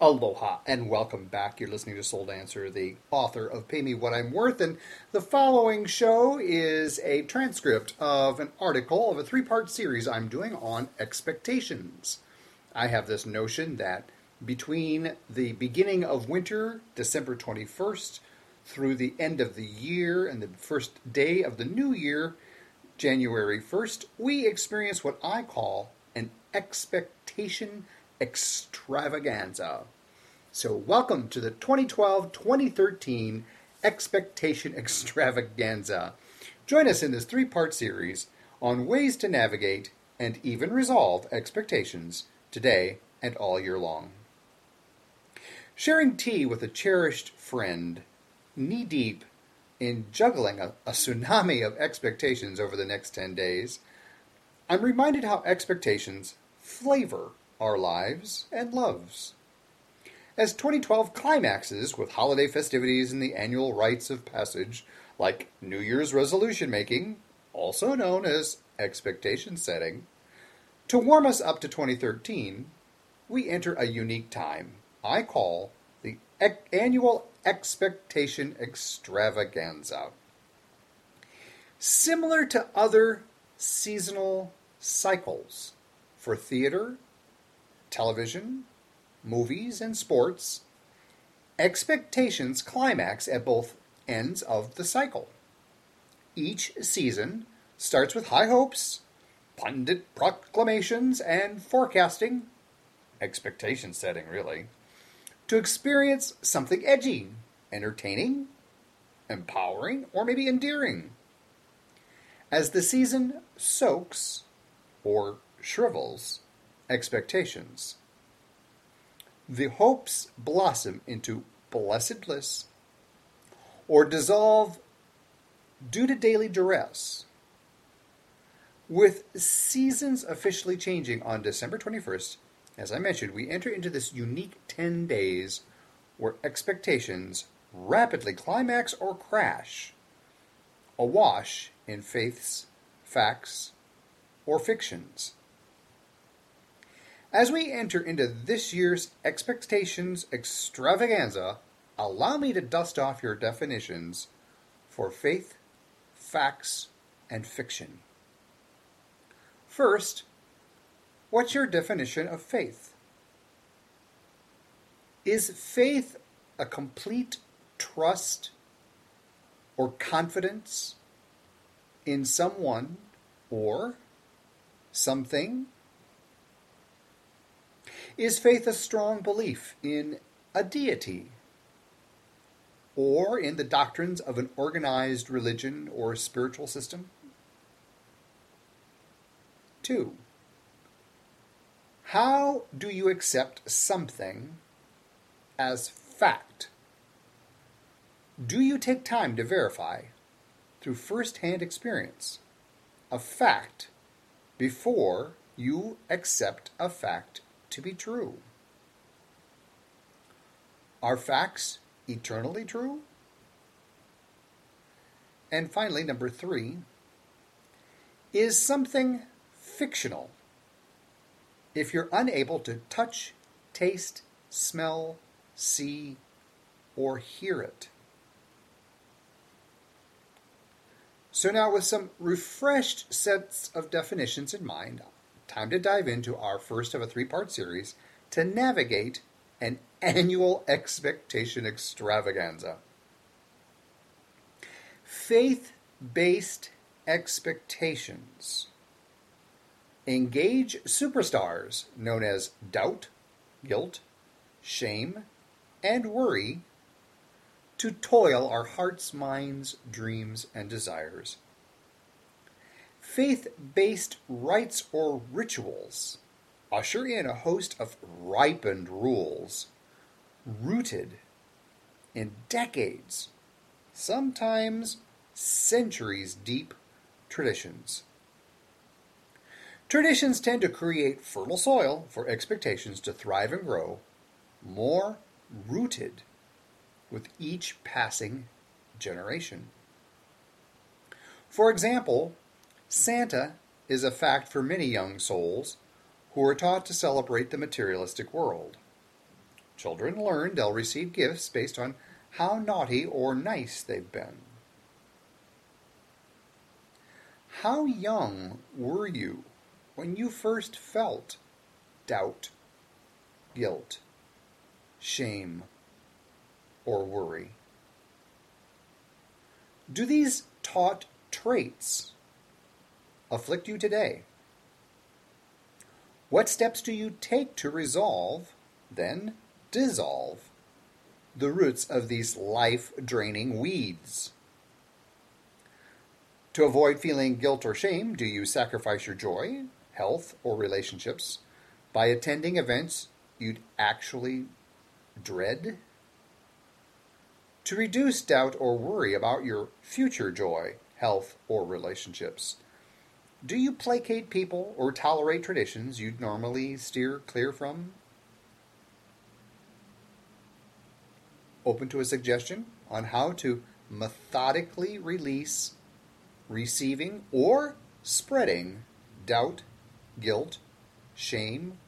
Aloha and welcome back. You're listening to Soul Dancer, the author of Pay Me What I'm Worth, and the following show is a transcript of an article of a three part series I'm doing on expectations. I have this notion that between the beginning of winter, December 21st, through the end of the year and the first day of the new year, January 1st, we experience what I call an expectation extravaganza. So, welcome to the 2012 2013 Expectation Extravaganza. Join us in this three part series on ways to navigate and even resolve expectations today and all year long. Sharing tea with a cherished friend, knee deep in juggling a, a, tsunami of expectations over the next 10 days, I'm reminded how expectations flavor our lives and loves. As 2012 climaxes with holiday festivities and the annual rites of passage, like New Year's resolution making, also known as expectation setting, to warm us up to 2013, we enter a unique time I call the e- annual expectation extravaganza. Similar to other seasonal cycles for theater, television, movies, and sports, expectations climax at both ends of the cycle. Each season starts with high hopes, pundit proclamations, and forecasting, expectation setting really, to experience something edgy, entertaining, empowering, or maybe endearing. As the season soaks or shrivels expectations, the hopes blossom into blessed bliss or dissolve due to daily duress. With seasons officially changing on December 21st, as I mentioned, we enter into this unique 10 days where expectations rapidly climax or crash, awash in faiths, facts, or fictions. As we enter into this year's expectations extravaganza, allow me to dust off your definitions for faith, facts, and fiction. First, What's your definition of faith? Is faith a complete trust or confidence in someone or something? Is faith a strong belief in a deity or in the doctrines of an organized religion or spiritual system? Two, how do you accept something as fact? Do you take time to verify, through first hand experience, a fact before you accept a fact to be true? Are facts eternally true? And finally, number three, is something fictional if you're unable to touch, taste, smell, see, or hear it. So, now with some refreshed sets of definitions in mind, time to dive into our first of a three part series to navigate an annual expectation extravaganza. Faith based expectations engage superstars known as doubt, guilt, shame, and worry to toil our hearts, minds, dreams, and desires. Faith based rites or rituals usher in a host of ripened rules rooted in decades, sometimes centuries deep traditions. Traditions tend to create fertile soil for expectations to thrive and grow, more rooted with each passing generation. For example, Santa is a fact for many young souls who are taught to celebrate the materialistic world. Children learn they'll receive gifts based on how naughty or nice they've been. How young were you when you first felt doubt, guilt, shame, or worry? Do these taught traits afflict you today? What steps do you take to resolve, then dissolve, the roots of these life draining weeds? To avoid feeling guilt or shame, do you sacrifice your joy, health, or relationships by attending events you'd actually dread? To reduce doubt or worry about your future joy, health, or relationships, do you placate people or tolerate traditions you'd normally steer clear from? Open to a suggestion on how to methodically release receiving or spreading doubt, guilt, shame,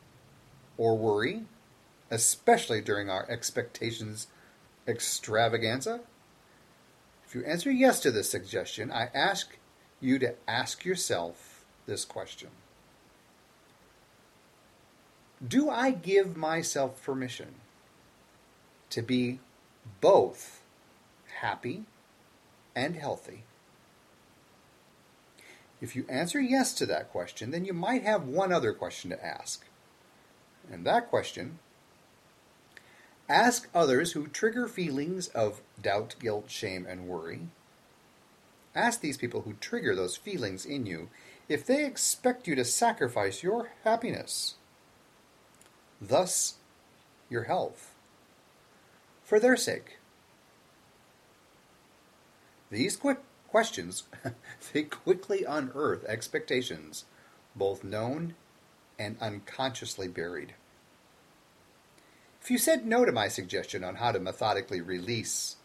or worry, especially during our expectations extravaganza? If you answer yes to this suggestion, I ask you to ask yourself this question Do I give myself permission to be both happy and healthy? If you answer yes to that question, then you might have one other question to ask. And that question ask others who trigger feelings of doubt, guilt, shame, and worry. Ask these people who trigger those feelings in you if they expect you to sacrifice your happiness, thus your health, for their sake. These quick questions, they quickly unearth expectations, both known and unconsciously buried. If you said no to my suggestion on how to methodically release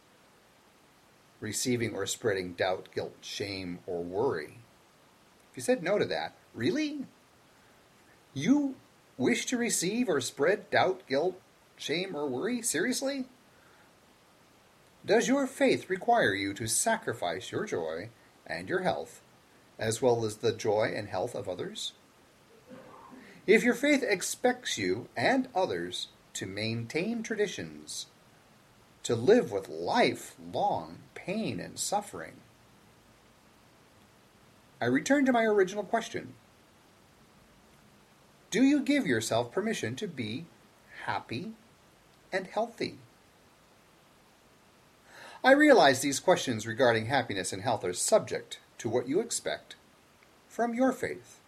receiving or spreading doubt, guilt, shame, or worry, if you said no to that, really? You wish to receive or spread doubt, guilt, shame, or worry? Seriously? Does your faith require you to sacrifice your joy and your health, as well as the joy and health of others? If your faith expects you and others to maintain traditions, to live with lifelong pain and suffering, I return to my original question Do you give yourself permission to be happy and healthy? I realize these questions regarding happiness and health are subject to what you expect from your faith.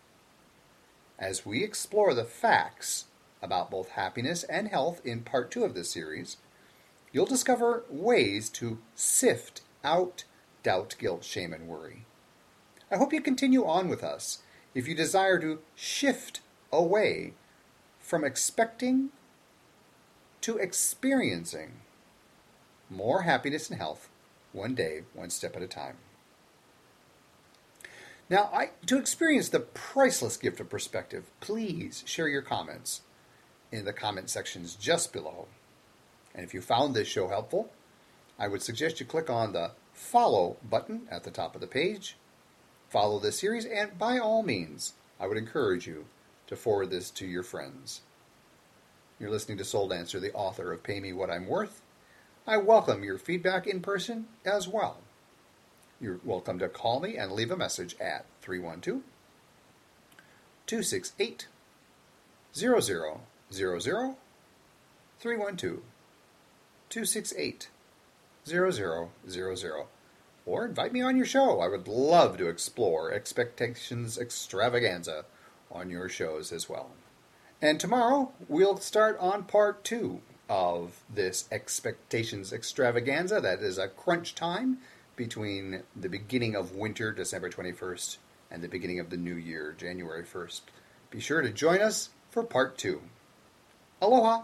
As we explore the facts about both happiness and health in part two of this series, you'll discover ways to sift out doubt, guilt, shame, and worry. I hope you continue on with us if you desire to shift away from expecting to experiencing more happiness and health, one day, one step at a time. Now, I, to experience the priceless gift of perspective, please share your comments in the comment sections just below. And if you found this show helpful, I would suggest you click on the follow button at the top of the page, follow this series, and by all means, I would encourage you to forward this to your friends. You're listening to Soul Dancer, the author of Pay Me What I'm Worth. I welcome your feedback in person as well. You're welcome to call me and leave a message at 312 268 0000 312 268 0000 or invite me on your show. I would love to explore Expectations Extravaganza on your shows as well. And tomorrow we'll start on part two of this expectations extravaganza. That is a crunch time between the beginning of winter, December 21st, and the beginning of the new year, January 1st. Be sure to join us for part two. Aloha!